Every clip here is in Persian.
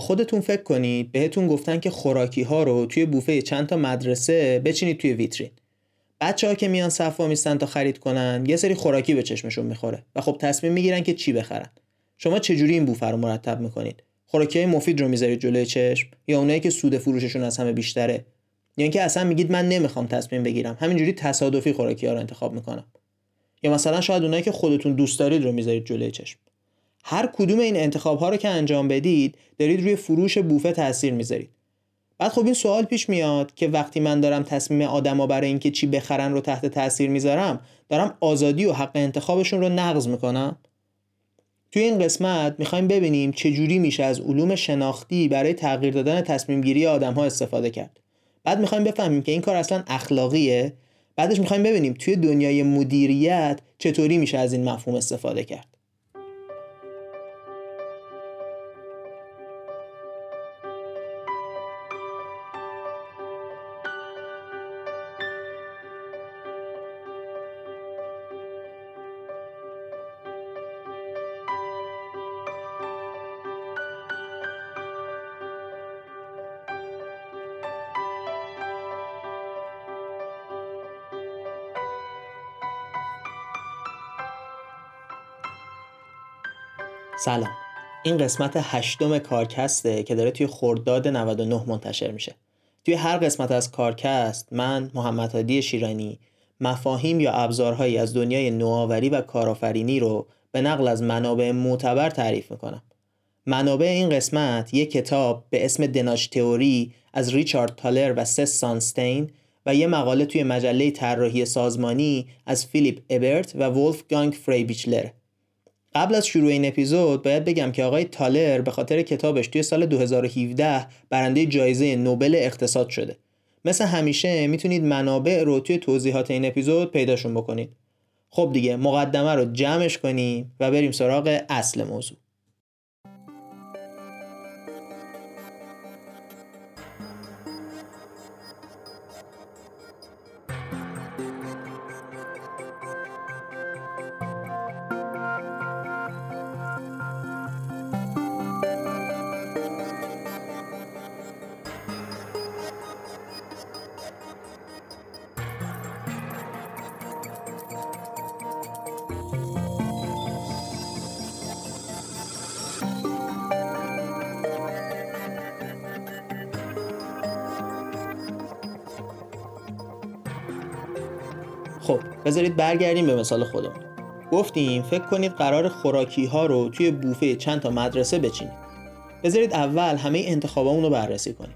خودتون فکر کنید بهتون گفتن که خوراکی ها رو توی بوفه چند تا مدرسه بچینید توی ویترین. بچه ها که میان صف میستن تا خرید کنن یه سری خوراکی به چشمشون می‌خوره و خب تصمیم می‌گیرن که چی بخرن. شما چجوری این بوفه رو مرتب می‌کنید؟ خوراکی های مفید رو می‌ذارید جلوی چشم یا اونایی که سود فروششون از همه بیشتره؟ یا اینکه اصلا میگید من نمی‌خوام تصمیم بگیرم همینجوری تصادفی خوراکی ها رو انتخاب می‌کنم. یا مثلا شاید اونایی که خودتون دوست دارید رو می‌ذارید جلوی چشم. هر کدوم این انتخاب ها رو که انجام بدید دارید روی فروش بوفه تاثیر می‌ذارید. بعد خب این سوال پیش میاد که وقتی من دارم تصمیم آدما برای اینکه چی بخرن رو تحت تاثیر می‌ذارم دارم آزادی و حق انتخابشون رو نقض می‌کنم؟ توی این قسمت می‌خوایم ببینیم چجوری میشه از علوم شناختی برای تغییر دادن تصمیم گیری آدم ها استفاده کرد. بعد می‌خوایم بفهمیم که این کار اصلا اخلاقیه. بعدش می‌خوایم ببینیم توی دنیای مدیریت چطوری میشه از این مفهوم استفاده کرد. این قسمت هشتم کارکسته که داره توی خرداد 99 منتشر میشه. توی هر قسمت از کارکست من محمد هادی شیرانی مفاهیم یا ابزارهایی از دنیای نوآوری و کارآفرینی رو به نقل از منابع معتبر تعریف می‌کنم. منابع این قسمت یک کتاب به اسم د Nudge Theory از ریچارد تالر و کس سانستین و یه مقاله توی مجله طراحی سازمانی از فیلیپ ابرت و ولف گانگ فریبیچلر. قبل از شروع این اپیزود باید بگم که آقای تالر به خاطر کتابش توی سال 2017 برنده جایزه نوبل اقتصاد شده. مثل همیشه می‌تونید منابع رو توی توضیحات این اپیزود پیداشون بکنید. خب دیگه مقدمه رو جمعش کنیم و بریم سراغ اصل موضوع. بذارید برگردیم به مثال خودمون. گفتیم فکر کنید قرار خوراکی ها رو توی بوفه چند تا مدرسه بچینید بذارید اول همه انتخابامون رو بررسی کنیم.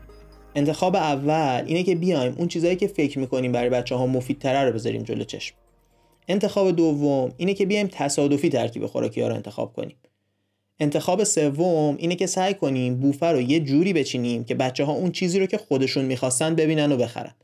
انتخاب اول اینه که بیایم اون چیزایی که فکر می‌کنیم برای بچه ها مفیدتره رو بذاریم جلو چشم. انتخاب دوم اینه که بیایم تصادفی ترکیب خوراکی ها رو انتخاب کنیم. انتخاب سوم اینه که سعی کنیم بوفه رو یه جوری بچینیم که بچه ها اون چیزی رو که خودشون می‌خواستن ببینن و بخرن.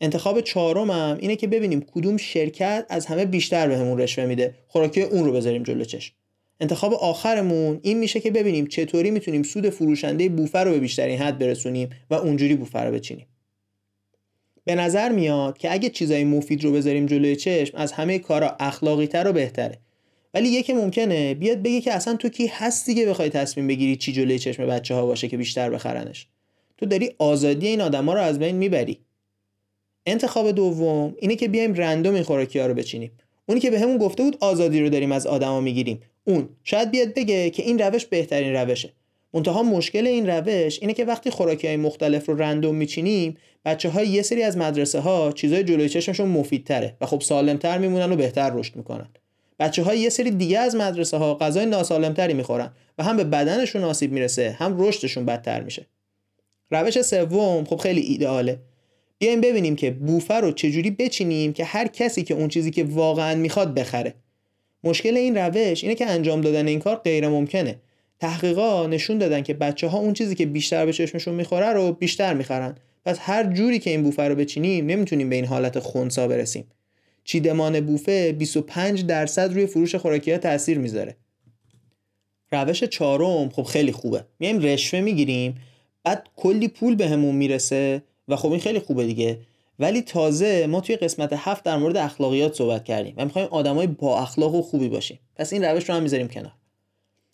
انتخاب چهارمم اینه که ببینیم کدوم شرکت از همه بیشتر بهمون به رشوه میده. خوراکی اون رو بذاریم جلو چشم. انتخاب آخرمون این میشه که ببینیم چطوری می‌تونیم سود فروشنده بوفه رو به بیشترین حد برسونیم و اونجوری بوفه رو بچینیم. به نظر میاد که اگه چیزای مفید رو بذاریم جلوی چشم از همه کارا اخلاقی تر و بهتره. ولی یکی ممکنه بیاد بگه که اصلا تو کی هستی که بخوای تصمیم بگیری چی جلوی چشم بچه ها باشه که بیشتر بخرنش. تو داری آزادی این آدما رو از بین می‌بری. انتخاب دوم اینه که بیایم رندوم این خوراکی ها رو بچینیم. اونی که بهمون به گفته بود آزادی رو داریم از آدما می‌گیریم. اون شاید بیاد بگه که این روش بهترین روشه. منتها مشکل این روش اینه که وقتی خوراکی های مختلف رو رندوم میچینیم بچه های یه سری از مدرسه ها چیزای جلوی چشمشون مفیدتره و خب سالمتر میمونن و بهتر رشد می‌کنن. بچه های یه سری دیگه از مدرسه ها غذای ناسالمتری می‌خورن و هم به بدنشون آسیب می‌رسه هم رشدشون بدتر میشه. روش سوم خب خیلی ایدئاله بیایم ببینیم که بوفه رو چجوری بچینیم که هر کسی که اون چیزی که واقعا می‌خواد بخره. مشکل این روش اینه که انجام دادن این کار غیر ممکنه. تحقیقا نشون دادن که بچه ها اون چیزی که بیشتر به چشمشون می‌خوره رو بیشتر می‌خرن. پس هر جوری که این بوفه رو بچینیم نمی‌تونیم به این حالت خونسا برسیم. چیدمان بوفه 25 درصد روی فروش خوراکی ها تاثیر می‌ذاره. روش چهارم خب خیلی خوبه. میایم رشوه می‌گیریم بعد کلی پول بهمون می‌رسه. و خب این خیلی خوبه دیگه. ولی تازه ما توی قسمت هفت در مورد اخلاقیات صحبت کردیم و می‌خوایم آدمای با اخلاق و خوبی باشیم. پس این روش رو هم می‌ذاریم کنار.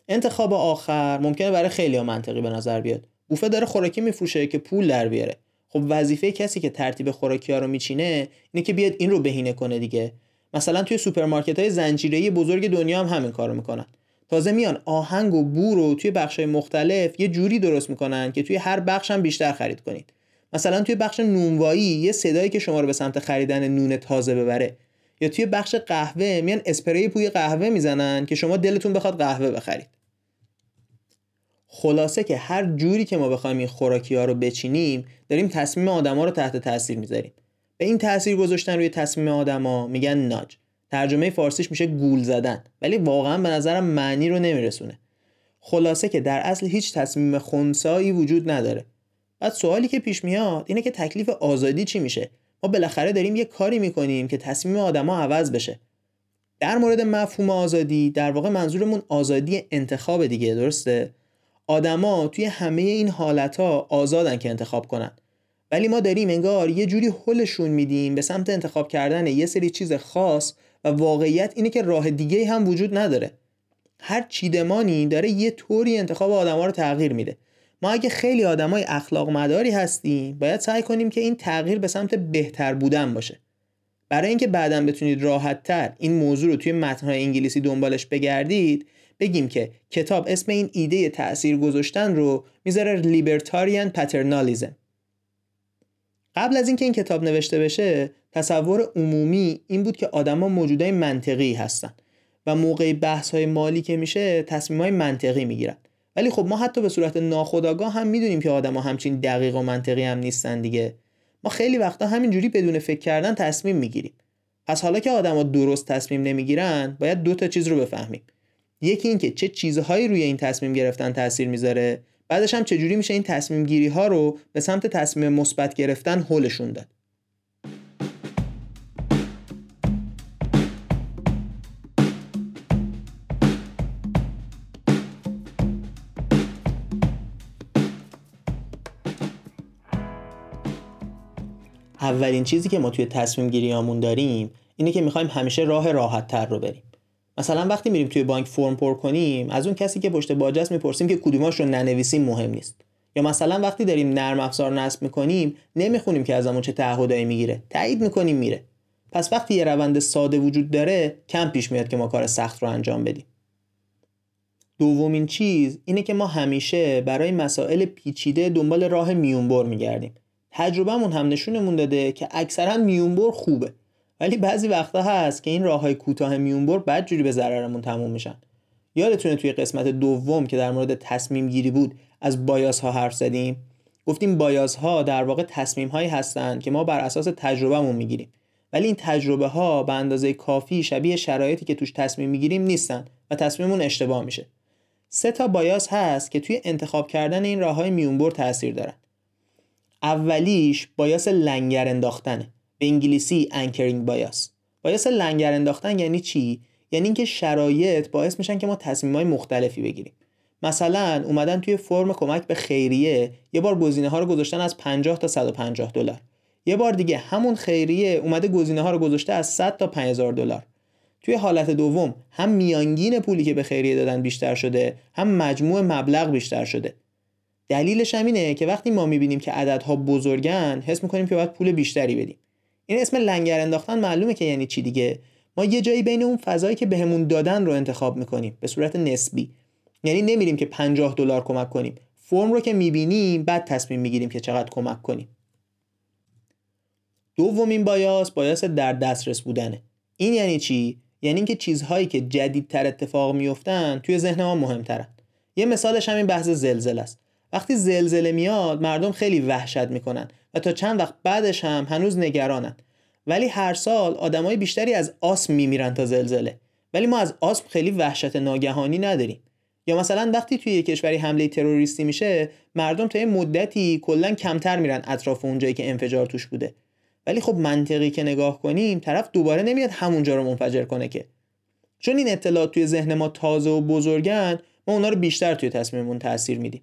انتخاب آخر ممکنه برای خیلی منطقی به نظر بیاد. بوفه داره خوراکی میفروشه که پول در بیاره. خب وظیفه کسی که ترتیب خوراکی ها رو میچینه اینه که بیاد این رو بهینه کنه دیگه. مثلا توی سوپرمارکت های زنجیره‌ای بزرگ دنیا هم همین کارو می‌کنن. تازه میان آهنگ و بو رو توی بخش مختلف یه جوری درست می‌کنن که توی هر بخش هم بیشتر خرید کنید. مثلا توی بخش نونوایی یه صدایی که شما رو به سمت خریدن نون تازه ببره. یا توی بخش قهوه میان اسپری بوی قهوه می‌زنن که شما دلتون بخواد قهوه بخرید. خلاصه که هر جوری که ما بخوایم این خوراکی ها رو بچینیم داریم تصمیم آدما رو تحت تاثیر می‌ذاریم. به این تاثیر گذاشتن روی تصمیم آدما میگن ناج. ترجمه فارسیش میشه گول زدن. ولی واقعا به نظرم معنی رو نمیرسونه. خلاصه که در اصل هیچ تصمیم خونسایی وجود نداره. بعد سوالی که پیش میاد اینه که تکلیف آزادی چی میشه؟ ما بالاخره داریم یه کاری می‌کنیم که تصمیم آدما عوض بشه. در مورد مفهوم آزادی در واقع منظورمون آزادی انتخاب دیگه درسته؟ آدما توی همه این حالت ها آزادن که انتخاب کنن. ولی ما داریم انگار یه جوری حلشون میدیم به سمت انتخاب کردن یه سری چیز خاص و واقعیت اینه که راه دیگه هم وجود نداره. هر چیدمانی داره یه طوری انتخاب آدما رو تغییر میده. ما اگه خیلی آدمای اخلاق مداری هستیم باید سعی کنیم که این تغییر به سمت بهتر بودن باشه. برای اینکه بعدا بتونید راحت تر این موضوع رو توی متنهای انگلیسی دنبالش بگردید بگیم که کتاب اسم این ایده تأثیر گذاشتن رو می‌ذاره لیبرتاریان پترنالیزم قبل از اینکه این کتاب نوشته بشه تصور عمومی این بود که آدما موجودای منطقی هستن و موقع بحث های مالی که میشه تصمیم های منطقی می‌گیرن. ولی خب ما حتی به صورت ناخودآگاه هم می‌دونیم که آدما همچین دقیق و منطقی هم نیستن دیگه. ما خیلی وقتا همینجوری بدون فکر کردن تصمیم می‌گیریم. پس حالا که آدما درست تصمیم نمی‌گیرن باید دو تا چیز رو بفهمیم. یکی اینکه چه چیزهایی روی این تصمیم گرفتن تاثیر می‌ذاره بعدش هم چجوری میشه این تصمیم گیری ها رو به سمت تصمیم مثبت گرفتن هولشون داد. اولین چیزی که ما توی تصمیم گیریامون داریم اینه که می‌خوایم همیشه راه راحت تر رو بریم. مثلا وقتی میریم توی بانک فرم پر کنیم از اون کسی که پشت باجه است می‌پرسیم که کدوماش رو ننویسیم مهم نیست. یا مثلا وقتی داریم نرم افزار نصب می‌کنیم نمی‌خونیم که ازمون چه تعهدایی می‌گیره. تایید می‌کنیم میره. پس وقتی یه روند ساده وجود داره کم پیش میاد که ما کار سخت رو انجام بدیم. دومین چیز اینه که ما همیشه برای مسائل پیچیده دنبال راه میونبر میگردیم. تجربهمون هم نشونمون داده که اکثرا میونبر خوبه. ولی بعضی وقتا هست که این راه های کوتاه میونبر بعد جوری به ضررمون تموم میشن. یادتونه توی قسمت دوم که در مورد تصمیم گیری بود از بایاس ها حرف زدیم. گفتیم بایاس ها در واقع تصمیم هایی هستند که ما بر اساس تجربهمون می‌گیریم. ولی این تجربه ها به اندازه کافی شبیه شرایطی که توش تصمیم می‌گیریم نیستن و تصمیممون اشتباه میشه. سه تا بایاس هست که توی انتخاب کردن این راه های میونبر تاثیر دارن. اولیش bias لنگر انداختنه به انگلیسی anchoring bias bias لنگر انداختن یعنی چی؟ یعنی اینکه شرایط باعث میشن که ما های مختلفی بگیریم. مثلا اومدن توی فرم کمک به خیریه یه بار گزینه ها رو گذاشتن از 50 تا 150 دلار. یه بار دیگه همون خیریه اومده گزینه ها رو گذاشته از 100 تا 5000 دلار. توی حالت دوم هم میانگین پولی که به خیریه دادن بیشتر شده هم مجموع مبلغ بیشتر شده. دلیلش هم اینه که وقتی ما می‌بینیم که عددها بزرگن حس می‌کنیم که باید پول بیشتری بدیم. این اسم لنگر انداختن معلومه که یعنی چی دیگه؟ ما یه جایی بین اون فضایی که بهمون دادن رو انتخاب می‌کنیم به صورت نسبی. یعنی نمیریم که 50 دلار کمک کنیم. فرم رو که می‌بینیم بعد تصمیم می‌گیریم که چقدر کمک کنیم. دومین بایاس بایاس در دسترس بودنه. این یعنی چی؟ یعنی اینکه چیزهایی که جدیدتر اتفاق میفتن توی ذهن ما مهمترن. یه مثالش همین بحث زلزله است. وقتی زلزله میاد مردم خیلی وحشت می‌کنن و تا چند وقت بعدش هم هنوز نگرانن. ولی هر سال آدمای بیشتری از آسم میمیرن تا زلزله. ولی ما از آسم خیلی وحشت ناگهانی نداریم. یا مثلا وقتی توی یک کشوری حمله تروریستی میشه مردم تا یه مدتی کلا کمتر میرن اطراف اونجایی که انفجار توش بوده. ولی خب منطقی که نگاه کنیم طرف دوباره نمیاد همونجا رو منفجر کنه که. چون این اطلاعات توی ذهن ما تازه و بزرگن ما اونا رو بیشتر توی تصمیممون تاثیر میدیم.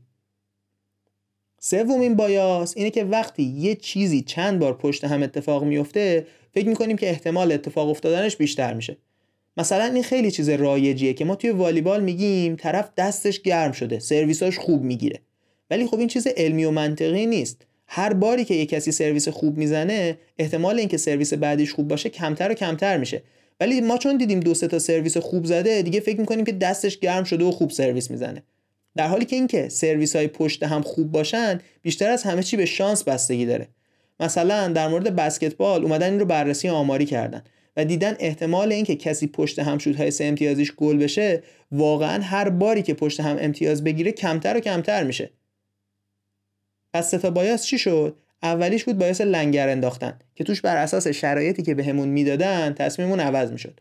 سومین بایاس اینه که وقتی یه چیزی چند بار پشت هم اتفاق میفته فکر می‌کنیم که احتمال اتفاق افتادنش بیشتر میشه. مثلا این خیلی چیز رایجیه که ما توی والیبال میگیم طرف دستش گرم شده سرویساش خوب می‌گیره. ولی خب این چیز علمی و منطقی نیست. هر باری که یه کسی سرویس خوب می‌زنه احتمال اینکه سرویس بعدیش خوب باشه کمتر و کمتر میشه. ولی ما چون دیدیم دو سه تا سرویس خوب زده دیگه فکر می‌کنیم که دستش گرم شده و خوب سرویس می‌زنه. در حالی که اینکه سرویس های پشت هم خوب باشن بیشتر از همه چی به شانس بستگی داره. مثلا در مورد بسکتبال اومدن این رو بررسی آماری کردن و دیدن احتمال اینکه کسی پشت هم های سه امتیازیش گل بشه واقعا هر باری که پشت هم امتیاز بگیره کمتر و کمتر میشه. پس ستا بایاس چی شد؟ اولیش بود باعث لنگر انداختن که توش بر اساس شرایطی که بهمون به می‌دادن تصمیممون عوض می‌شد.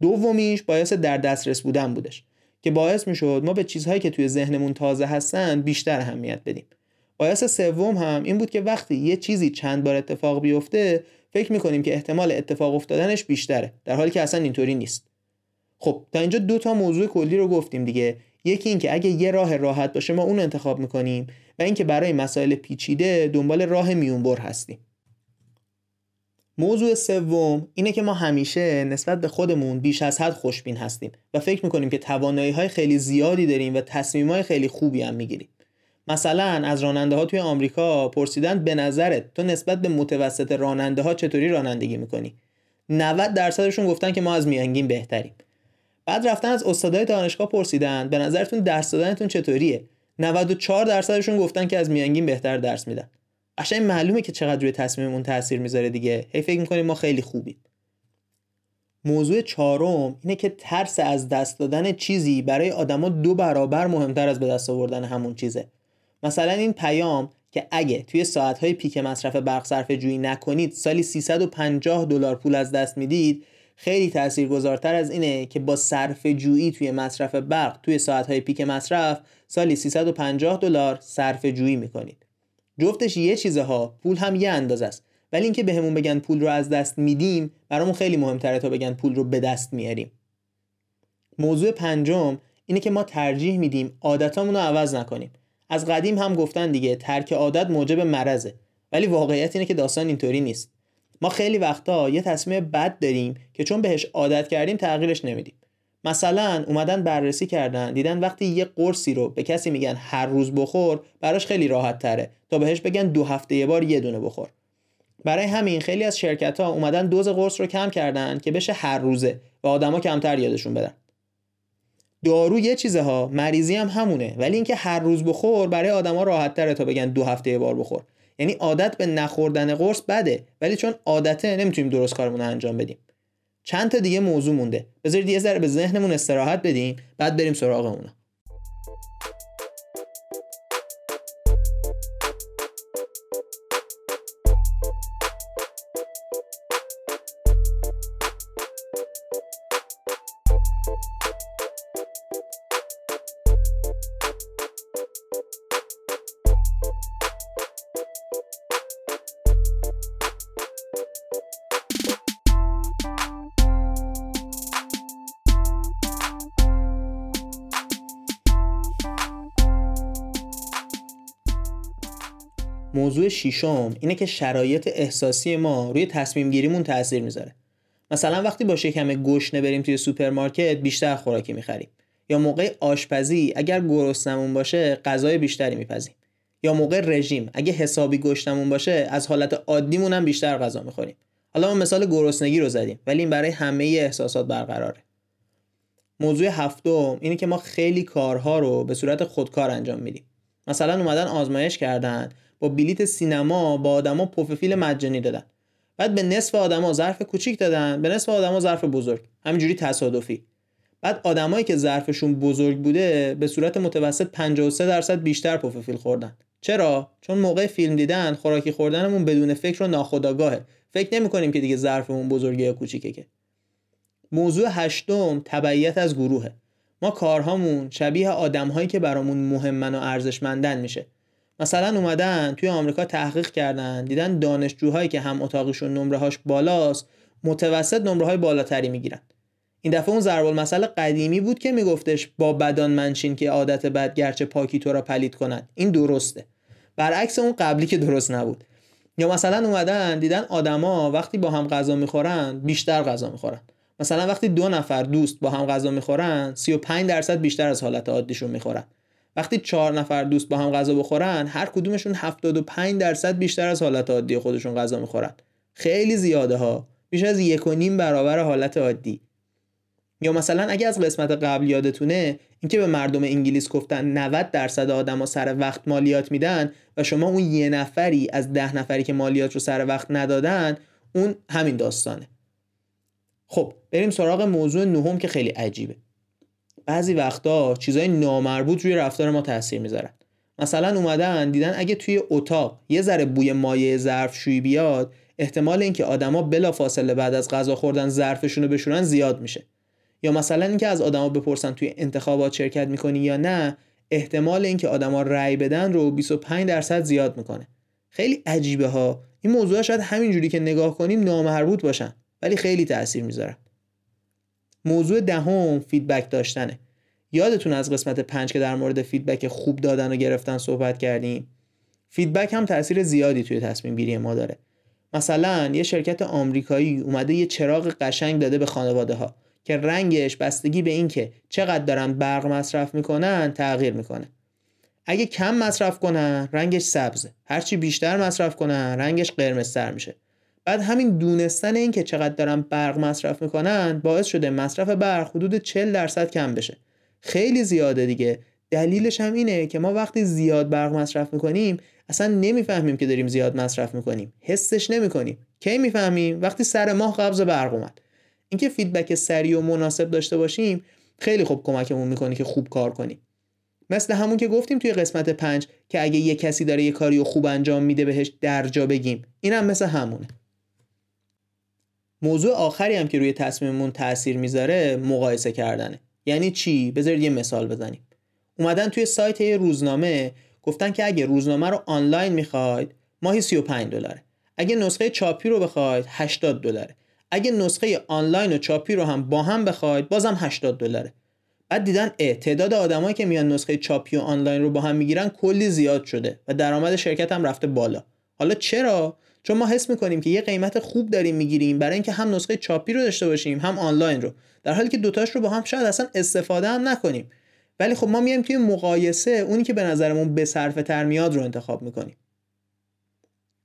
دومیش باعث در دسترس بودن بودش. که باعث می‌شد ما به چیزهایی که توی ذهنمون تازه هستن بیشتر اهمیت بدیم. باعث سوم هم این بود که وقتی یه چیزی چند بار اتفاق بیفته فکر می‌کنیم که احتمال اتفاق افتادنش بیشتره در حالی که اصلا اینطوری نیست. خب تا اینجا دو تا موضوع کلی رو گفتیم دیگه. یکی اینکه اگه یه راه راحت باشه ما اون انتخاب می‌کنیم و اینکه برای مسائل پیچیده دنبال راه میونبر هستیم. موضوع سوم اینه که ما همیشه نسبت به خودمون بیش از حد خوشبین هستیم و فکر می‌کنیم که توانایی های خیلی زیادی داریم و تصمیم های خیلی خوبی هم می‌گیریم. مثلا از راننده ها توی آمریکا پرسیدن به نظرت تو نسبت به متوسط راننده ها چطوری رانندگی می‌کنی؟ 90 درصدشون گفتن که ما از میانگین بهتریم. بعد رفتن از استادای دانشگاه پرسیدن به نظرتون درس دادنتون چطوریه؟ 94 درصدشون گفتن که از میانگین بهتر درس میدن. قشنگ معلومه که چقدر روی تصمیممون تاثیر می‌ذاره دیگه. هی فکر می‌کنیم ما خیلی خوبیم. موضوع چهارم اینه که ترس از دست دادن چیزی برای آدما دو برابر مهمتر از به دست آوردن همون چیزه. مثلا این پیام که اگه توی ساعتهای پیک مصرف برق صرفه جویی نکنید سالی 350 دلار پول از دست می‌دید خیلی تاثیرگذارتر از اینه که با صرف جویی توی مصرف برق توی ساعتهای پیک مصرف سالی 350 دلار صرف جویی می‌کنید. جفتش یه چیزه ها پول هم یه اندازه است. ولی اینکه بهمون بگن پول رو از دست میدیم برامون خیلی مهمتره تا بگن پول رو به دست میاریم. موضوع پنجم اینه که ما ترجیح میدیم عادتامون رو عوض نکنیم. از قدیم هم گفتن دیگه ترک عادت موجب مرزه ولی واقعیت اینه که داستان اینطوری نیست. ما خیلی وقتا یه تصمیم بد داریم که چون بهش عادت کردیم تغییرش نمیدیم. مثلا اومدن بررسی کردن دیدن وقتی یه قرصی رو به کسی میگن هر روز بخور براش خیلی راحت تره تا بهش بگن دو هفته یه بار یه دونه بخور. برای همین خیلی از شرکت ها اومدن دوز قرص رو کم کردن که بشه هر روزه و آدما کمتر یادشون بدن. دارو یه چیزه ها مریضی هم همونه ولی اینکه هر روز بخور برای آدما راحت تره تا بگن دو هفته یه بار بخور. یعنی عادت به نخوردن قرص بده ولی چون عادته نمی‌تونیم درست کارمون انجام بدیم. چند تا دیگه موضوع مونده. بذارید یه ذره به ذهنمون استراحت بدیم بعد بریم سراغ اونا. موضوع شیشم اینه که شرایط احساسی ما روی تصمیم گیریمون تاثیر می‌ذاره. مثلا وقتی با شکم گشنه بریم توی سوپرمارکت بیشتر خوراکی می‌خریم. یا موقع آشپزی اگر گرسنمون باشه غذای بیشتری میپزیم. یا موقع رژیم اگه حسابی گشنمون باشه از حالت عادیمون هم بیشتر غذا می‌خوریم. حالا ما مثال گرسنگی رو زدیم ولی این برای همه احساسات برقراره. موضوع هفتم اینه که ما خیلی کارها رو به صورت خودکار انجام میدیم. مثلا اومدن آزمایش کردن با بلیت سینما با آدما پوففیل مجانی دادن. بعد به نصف آدما ظرف کوچیک دادن به نصف آدما ظرف بزرگ. همینجوری تصادفی. بعد آدمایی که ظرفشون بزرگ بوده به صورت متوسط 53 درصد بیشتر پوففیل خوردن. چرا؟ چون موقع فیلم دیدن خوراکی خوردنمون بدون فکر و ناخودآگاهه. فکر نمی کنیم که دیگه ظرفمون بزرگه یا کوچیکه که. موضوع هشتم تبعیت از گروهه. ما کارهامون شبیه آدمهایی که برامون مهمن و ارزشمندن میشه. مثلا اومدن توی آمریکا تحقیق کردن دیدن دانشجوهایی که هم اتاقشون نمره هاش بالاست متوسط نمره های بالاتری می‌گیرن. این دفعه اون ضرب المثل قدیمی بود که میگفتش با بدان منشین که عادت بد گرچه پاکی تو را پلید کنند این درسته. برعکس اون قبلی که درست نبود. یا مثلا اومدن دیدن آدما وقتی با هم غذا می‌خورن بیشتر غذا می‌خورن. مثلا وقتی دو نفر دوست با هم غذا می‌خورن 35 درصد بیشتر از حالت عادیشون می‌خورن. وقتی چهار نفر دوست با هم غذا بخورن هر کدومشون 75 درصد بیشتر از حالت عادی خودشون غذا می‌خورن. خیلی زیاده ها. بیش از یک و نیم برابر حالت عادی. یا مثلا اگه از قسمت قبل یادتونه اینکه به مردم انگلیس گفتن 90 درصد آدما سر وقت مالیات میدن و شما اون یه نفری از ده نفری که مالیات رو سر وقت ندادن اون همین داستانه. خب بریم سراغ موضوع نهم که خیلی عجیبه. بعضی وقتا چیزای نامربوط روی رفتار ما تاثیر می‌ذارن. مثلا اومدن دیدن اگه توی اتاق یه ذره بوی مایع ظرفشویی بیاد احتمال اینکه آدما بلافاصله بعد از غذا خوردن ظرفشون رو بشورن زیاد میشه. یا مثلا اینکه از آدما بپرسن توی انتخابات شرکت می‌کنی یا نه احتمال اینکه آدما رأی بدن رو 25 درصد زیاد می‌کنه. خیلی عجیبه ها. این موضوع شاید همینجوری که نگاه کنیم نامربوط باشن ولی خیلی تاثیر می‌ذارن. موضوع دهم feedback داشتنه. یادتون از قسمت پنج که در مورد feedback خوب دادن و گرفتن صحبت کردیم؟ feedback هم تاثیر زیادی توی تصمیم گیری ما داره. مثلا یه شرکت آمریکایی اومده یه چراغ قشنگ داده به خانواده ها که رنگش بستگی به اینکه چقدر دارن برق مصرف می‌کنن تغییر می‌کنه. اگه کم مصرف کنن رنگش سبزه. هرچی بیشتر مصرف کنن رنگش قرمزتر میشه. بعد همین دونستن این که چقدر دارن برق مصرف می‌کنن باعث شده مصرف برق حدود 40 درصد کم بشه. خیلی زیاده دیگه. دلیلش هم اینه که ما وقتی زیاد برق مصرف می‌کنیم اصلا نمی‌فهمیم که داریم زیاد مصرف می‌کنیم. حسش نمی‌کنیم. کی می‌فهمیم؟ وقتی سر ماه قبض برق اومد. اینکه فیدبک سریع و مناسب داشته باشیم خیلی خوب کمکمون می‌کنه که خوب کار کنیم. مثل همون که گفتیم توی قسمت پنج که اگه یه کسی داره یه کاری و خوب انجام میده بهش درجا بگیم. اینم مثل همونه. موضوع آخری هم که روی تصمیممون تاثیر می‌ذاره مقایسه کردنه. یعنی چی؟ بذارید یه مثال بزنیم. اومدن توی سایت یه روزنامه گفتن که اگه روزنامه رو آنلاین می‌خواید ماهی 35 دلاره. اگه نسخه چاپی رو بخواید 80 دلاره. اگه نسخه آنلاین و چاپی رو هم با هم بخواید بازم 80 دلاره. بعد دیدن تعداد آدمایی که میان نسخه چاپی و آنلاین رو با هم می‌گیرن کلی زیاد شده و درآمد شرکت هم رفته بالا. حالا چرا؟ چون ما حس می‌کنیم که یه قیمت خوب داریم می‌گیریم برای اینکه هم نسخه چاپی رو داشته باشیم هم آنلاین رو. در حالی که دوتاش رو با هم شاید اصلا استفاده هم نکنیم. ولی خب ما میایم توی مقایسه اونی که به نظرمون به صرف تر میاد رو انتخاب می‌کنیم.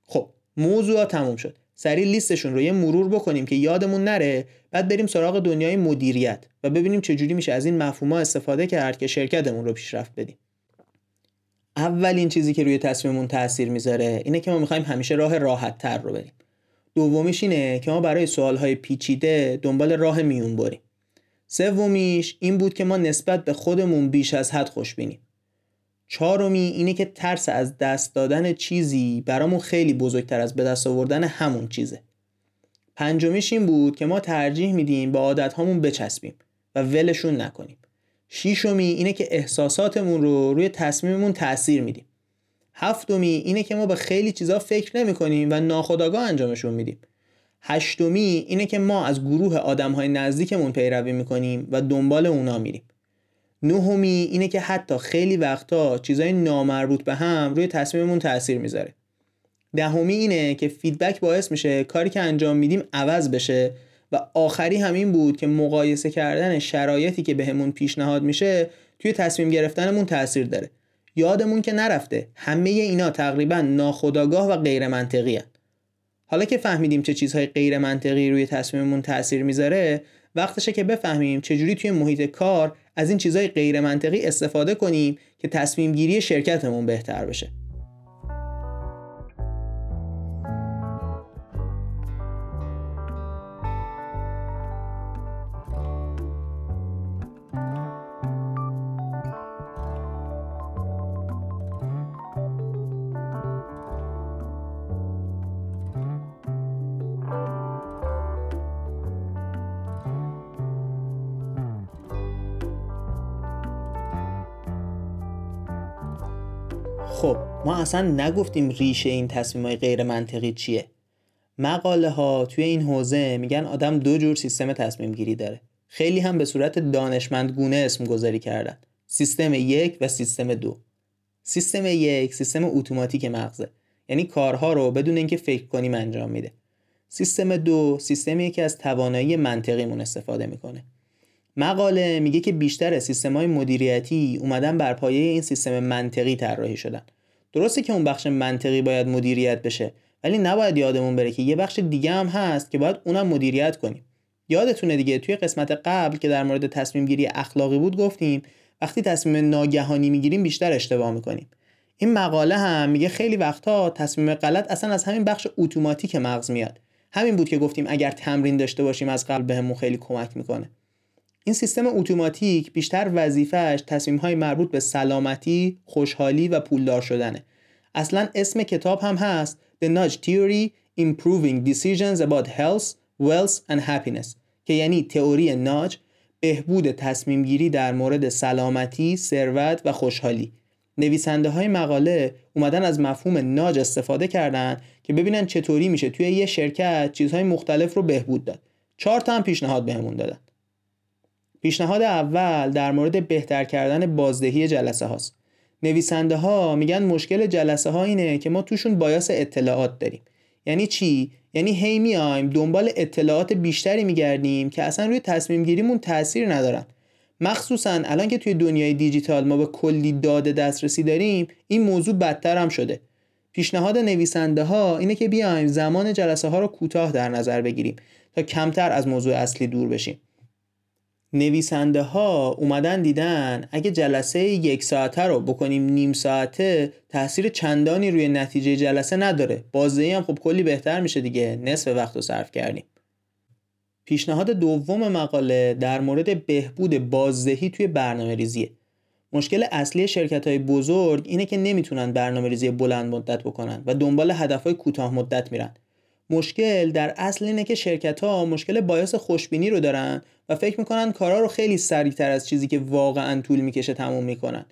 خب موضوع تموم شد. سریع لیستشون رو یه مرور بکنیم که یادمون نره. بعد بریم سراغ دنیای مدیریت و ببینیم چجوری میشه از این مفهومها استفاده کرد که شرکتمون رو پیشرفت بدیم. اولین چیزی که روی تصمیممون تاثیر می‌ذاره اینه که ما می‌خوایم همیشه راه راحت تر رو بریم. دومیش اینه که ما برای سوالهای پیچیده دنبال راه میون بریم. سومیش این بود که ما نسبت به خودمون بیش از حد خوشبینیم. چهارمی اینه که ترس از دست دادن چیزی برامون خیلی بزرگتر از به دست آوردن همون چیزه. پنجمیش این بود که ما ترجیح میدیم با عادت هامون بچسبیم و ولشون نکنیم. شیشمی اینه که احساساتمون رو روی تصمیممون تاثیر میدیم. هفتمی اینه که ما به خیلی چیزا فکر نمی کنیم و ناخداگاه انجامشون میدیم. هشتمی اینه که ما از گروه آدم های نزدیکمون پیروی می‌کنیم و دنبال اونا میریم. نهمی اینه که حتی خیلی وقتا چیزای نامربوط به هم روی تصمیممون تاثیر می‌ذاره. دهمی اینه که فیدبک باعث میشه کاری که انجام میدیم عوض بشه و آخری همین بود که مقایسه کردن شرایطی که بهمون پیشنهاد میشه توی تصمیم گرفتنمون تاثیر داره. یادمون که نرفته همه اینا تقریبا ناخودآگاه و غیر منطقی حالا که فهمیدیم چه چیزهای غیر منطقی روی تصمیممون تاثیر می‌ذاره وقتشه که بفهمیم چجوری توی محیط کار از این چیزهای غیر منطقی استفاده کنیم که تصمیم گیری شرکتمون بهتر بشه. اصلا نگفتیم ریشه این تصمیم های غیر منطقی چیه. مقاله ها توی این حوزه میگن آدم دو جور سیستم تصمیم گیری داره. خیلی هم به صورت دانشمندگونه اسم گذاری کردن. سیستم یک و سیستم دو. سیستم یک سیستم اتوماتیک مغزه. یعنی کارها رو بدون اینکه فکر کنیم انجام میده. سیستم دو سیستمی که از توانایی منطقیمون استفاده می‌کنه. مقاله میگه که بیشتر سیستم های مدیریتی اومدن بر پایه این سیستم منطقی طراحی شدن. درسته که اون بخش منطقی باید مدیریت بشه ولی نباید یادمون بره که یه بخش دیگه هم هست که باید اونم مدیریت کنیم. یادتونه دیگه توی قسمت قبل که در مورد تصمیم گیری اخلاقی بود گفتیم وقتی تصمیم ناگهانی می‌گیریم بیشتر اشتباه می‌کنیم. این مقاله هم میگه خیلی وقتها تصمیم غلط اصلا از همین بخش اتوماتیک مغز میاد. همین بود که گفتیم اگر تمرین داشته باشیم از قبل بهمون خیلی کمک می‌کنه. این سیستم اتوماتیک بیشتر وظیفهش تصمیم های مربوط به سلامتی، خوشحالی و پولدار شدنه. اصلا اسم کتاب هم هست The Nudge Theory Improving Decisions About Health, Wealth and Happiness که یعنی تئوری ناج بهبود تصمیم گیری در مورد سلامتی، ثروت و خوشحالی. نویسنده های مقاله اومدن از مفهوم ناج استفاده کردن که ببینن چطوری میشه توی یه شرکت چیزهای مختلف رو بهبود داد. چهار تا هم پیشنهاد بهمون دادن. پیشنهاد اول در مورد بهتر کردن بازدهی جلسه هاست. نویسنده ها میگن مشکل جلسه ها اینه که ما توشون بایاس اطلاعات داریم. یعنی چی؟ یعنی هی میایم دنبال اطلاعات بیشتری میگردیم که اصلا روی تصمیم گیریمون تاثیر ندارن. مخصوصا الان که توی دنیای دیجیتال ما به کلی داده دسترسی داریم این موضوع بدتر هم شده. پیشنهاد نویسنده ها اینه که بیایم زمان جلسه ها رو کوتاه در نظر بگیریم تا کمتر از موضوع اصلی دور بشیم. نویسنده ها اومدن دیدن اگه جلسه یک ساعته رو بکنیم نیم ساعته تاثیر چندانی روی نتیجه جلسه نداره. بازدهی هم خب کلی بهتر میشه دیگه. نصف وقت رو صرف کردیم. پیشنهاد دوم مقاله در مورد بهبود بازدهی توی برنامه ریزیه مشکل اصلی شرکت های بزرگ اینه که نمی‌تونن برنامه ریزی بلند مدت بکنن و دنبال هدف های کوتاه مدت میرن. مشکل در اصل اینه که شرکت ها مشکل بایاس خوشبینی رو دارن و فکر می‌کنن کارا رو خیلی سریعتر از چیزی که واقعا طول می‌کشه تموم می‌کنن.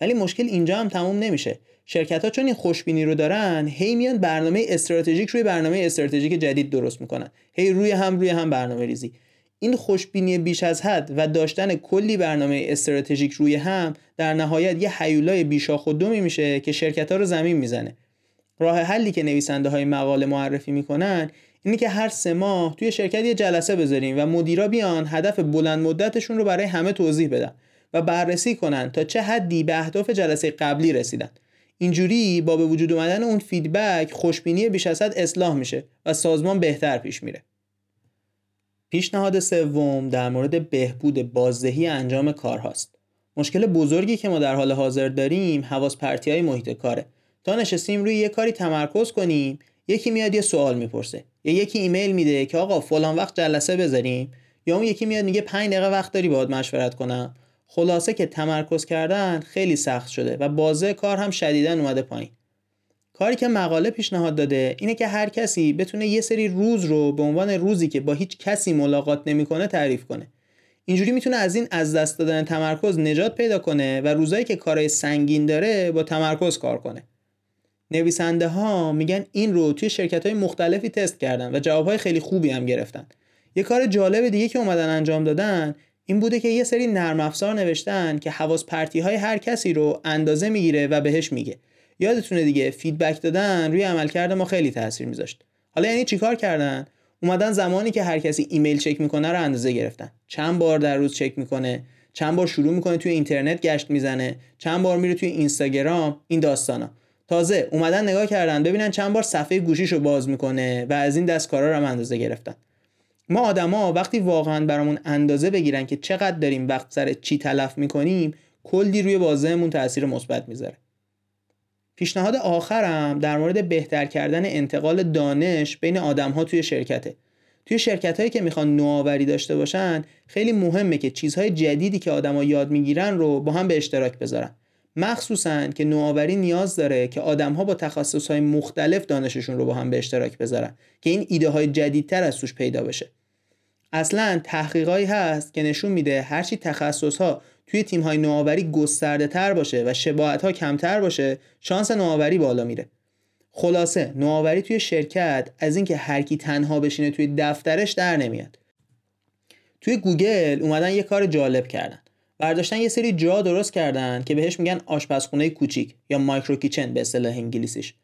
ولی مشکل اینجا هم تموم نمیشه. شرکت ها چون این خوشبینی رو دارن هی میان برنامه استراتژیک روی برنامه استراتژیک جدید درست می‌کنن. هی روی هم روی هم برنامه ریزی. این خوشبینی بیش از حد و داشتن کلی برنامه استراتژیک روی هم در نهایت یه حیولای بیشاخ و دومی میشه که شرکت ها رو زمین می‌زنه. راه حلی که نویسنده های مقاله معرفی می‌کنن اینه که هر سه ماه توی شرکت یه جلسه بذاریم و مدیرا بیان هدف بلند مدتشون رو برای همه توضیح بدن و بررسی کنن تا چه حدی به اهداف جلسه قبلی رسیدن. اینجوری با به وجود اومدن اون فیدبک خوشبینی بیش از حد اصلاح میشه و سازمان بهتر پیش میره. پیشنهاد سوم در مورد بهبود بازدهی انجام کارهاست. مشکل بزرگی که ما در حال حاضر داریم حواس پرتی های محیط کاره. تا نشستیم روی یه کاری تمرکز کنیم. یکی میاد یه سوال می‌پرسه. یا یکی ایمیل میده که آقا فلان وقت جلسه بذاریم. یا اون یکی میاد میگه 5 دقیقه وقت داری باهات مشورت کنم. خلاصه که تمرکز کردن خیلی سخت شده و بازه کار هم شدیدا اومده پایین. کاری که مقاله پیشنهاد داده اینه که هر کسی بتونه یه سری روز رو به عنوان روزی که با هیچ کسی ملاقات نمی‌کنه تعریف کنه. اینجوری می‌تونه از این از دست دادن تمرکز نجات پیدا کنه و روزایی که کارهای سنگین داره با تمرکز کار کنه. نویسنده ها میگن این رو توی شرکت های مختلفی تست کردن و جواب های خیلی خوبی هم گرفتن. یه کار جالب دیگه که اومدن انجام دادن این بوده که یه سری نرم افزار نوشتن که حواس پرتی های هر کسی رو اندازه می‌گیره و بهش میگه. یادتونه دیگه feedback دادن روی عملکرد ما خیلی تاثیر میذاشت. حالا یعنی چیکار کردن؟ اومدن زمانی که هر کسی ایمیل چک می‌کنه رو اندازه گرفتن. چند بار در روز چک می‌کنه چند بار شروع می‌کنه توی اینترنت گشت می‌زنه چند بار میره توی اینستاگرام این داستانا. تازه اومدن نگاه کردن ببینن چند بار صفحه گوشیشو باز می‌کنه و از این دستکارا رو هم اندازه گرفتن. ما آدما وقتی واقعا برامون اندازه بگیرن که چقدر داریم وقت سر چی تلف می‌کنیم کلی روی بازهمون تاثیر مثبت می‌ذاره. پیشنهاد آخرم در مورد بهتر کردن انتقال دانش بین آدم ها توی شرکته. توی شرکت هایی که می‌خوان نوآوری داشته باشن خیلی مهمه که چیزهای جدیدی که آدما یاد می‌گیرن رو با هم به اشتراک بذارن. مخصوصا که نوآوری نیاز داره که آدم ها با تخصص های مختلف دانششون رو با هم به اشتراک بذارن که این ایده های جدیدتر از توش پیدا بشه. اصلا تحقیقایی هست که نشون میده هرچی تخصص ها توی تیم های نوآوری گسترده تر باشه و شباهت ها کمتر باشه شانس نوآوری بالا میره. خلاصه نوآوری توی شرکت از اینکه هر کی تنها بشینه توی دفترش در نمیاد. توی گوگل اومدن یه کار جالب کردن. برداشتن یه سری جا درست کردن که بهش میگن آشپزخونه کوچیک یا مایکرو کیچن به اصطلاح انگلیسیش.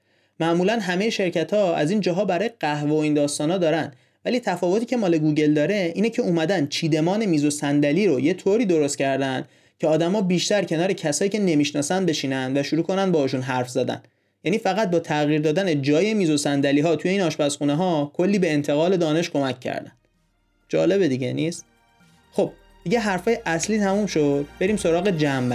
معمولا همه شرکت ها از این جاها برای قهوه و این داستان ها دارن. ولی تفاوتی که مال گوگل داره اینه که اومدن چیدمان میز و صندلی رو یه طوری درست کردن که آدما بیشتر کنار کسایی که نمی‌شناسن بشینن و شروع کنن باشون حرف زدن. یعنی فقط با تغییر دادن جای میز و صندلی ها توی این آشپزخونه ها کلی به انتقال دانش کمک کردن. جالبه دیگه نیست؟ خب دیگه حرفای اصلی تموم شد. بریم سراغ جمع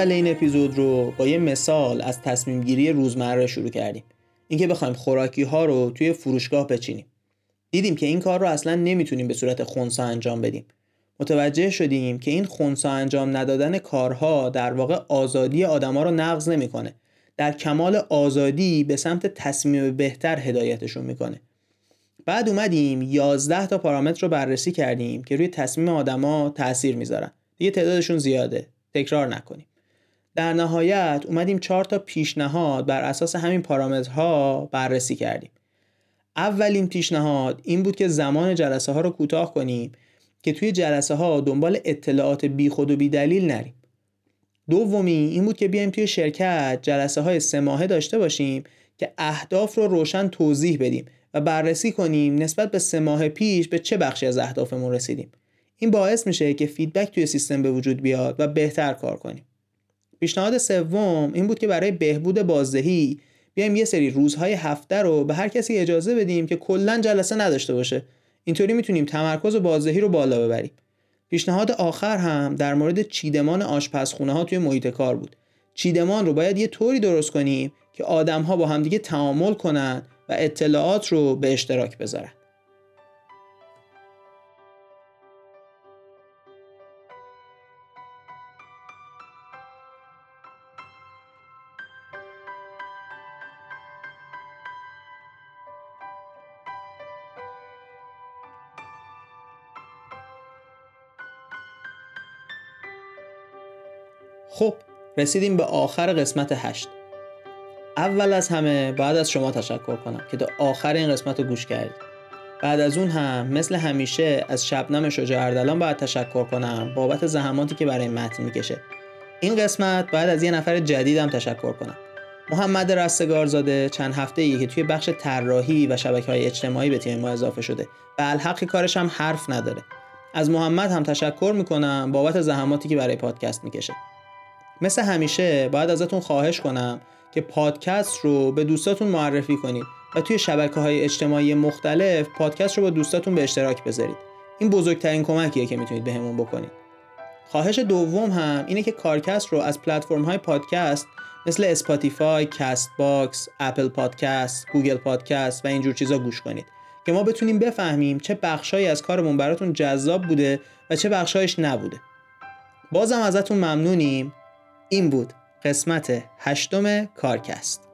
اول این اپیزود رو با یه مثال از تصمیم گیری روزمره شروع کردیم. اینکه بخوایم خوراکی ها رو توی فروشگاه بچینیم. دیدیم که این کار رو اصلا نمی‌تونیم به صورت خونسا انجام بدیم. متوجه شدیم که این خونسا انجام ندادن کارها در واقع آزادی آدما رو نقض نمی‌کنه. در کمال آزادی به سمت تصمیم بهتر هدایتشون می‌کنه. بعد اومدیم 11 تا پارامتر رو بررسی کردیم که روی تصمیم آدما تاثیر می‌ذارن. دیگه تعدادشون زیاده. تکرار نکنیم. در نهایت اومدیم چهار تا پیشنهاد بر اساس همین پارامترها بررسی کردیم. اولین پیشنهاد این بود که زمان جلسه ها رو کوتاه کنیم که توی جلسه ها دنبال اطلاعات بیخود و بیدلیل نریم. دومی این بود که بیایم توی شرکت جلسه های سه ماهه داشته باشیم که اهداف رو روشن توضیح بدیم و بررسی کنیم نسبت به سه ماه پیش به چه بخشی از اهدافمون رسیدیم. این باعث میشه که فیدبک توی سیستم به وجود بیاد و بهتر کار کنیم. پیشنهاد سوم این بود که برای بهبود بازدهی بیایم یه سری روزهای هفته رو به هر کسی اجازه بدیم که کلا جلسه نداشته باشه. اینطوری می‌تونیم تمرکز و بازدهی رو بالا ببریم. پیشنهاد آخر هم در مورد چیدمان آشپزخونه ها توی محیط کار بود. چیدمان رو باید یه طوری درست کنیم که آدم ها با همدیگه تعامل کنن و اطلاعات رو به اشتراک بذارن. رسیدیم به آخر قسمت هشت. اول از همه باید از شما تشکر کنم که تا آخر این قسمت رو گوش کردید. بعد از اون هم مثل همیشه از شبنم شجاع اردلان باید تشکر کنم بابت زحماتی که برای متن می‌کشه. این قسمت باید از یه نفر جدیدم تشکر کنم. محمد رستگارزاده چند هفته ای که توی بخش طراحی و شبکه های اجتماعی به تیم ما اضافه شده. و الحق کارش هم حرف نداره. از محمد هم تشکر می‌کنم بابت زحماتی که برای پادکست می‌کشه. مثل همیشه باید ازتون خواهش کنم که پادکست رو به دوستاتون معرفی کنید و توی شبکه های اجتماعی مختلف پادکست رو با دوستاتون به اشتراک بذارید. این بزرگترین کمکیه که می‌تونید بهمون بکنید. خواهش دوم هم اینه که کارکست رو از پلتفرم های پادکست مثل اسپاتیفای، کست باکس، اپل پادکست، گوگل پادکست و اینجور چیزا گوش کنید که ما بتونیم بفهمیم چه بخشهایی از کارمون براتون جذاب بوده و چه بخشهایش نبوده. بازم ازتون ممنونیم. این بود قسمت هشتم کارکست.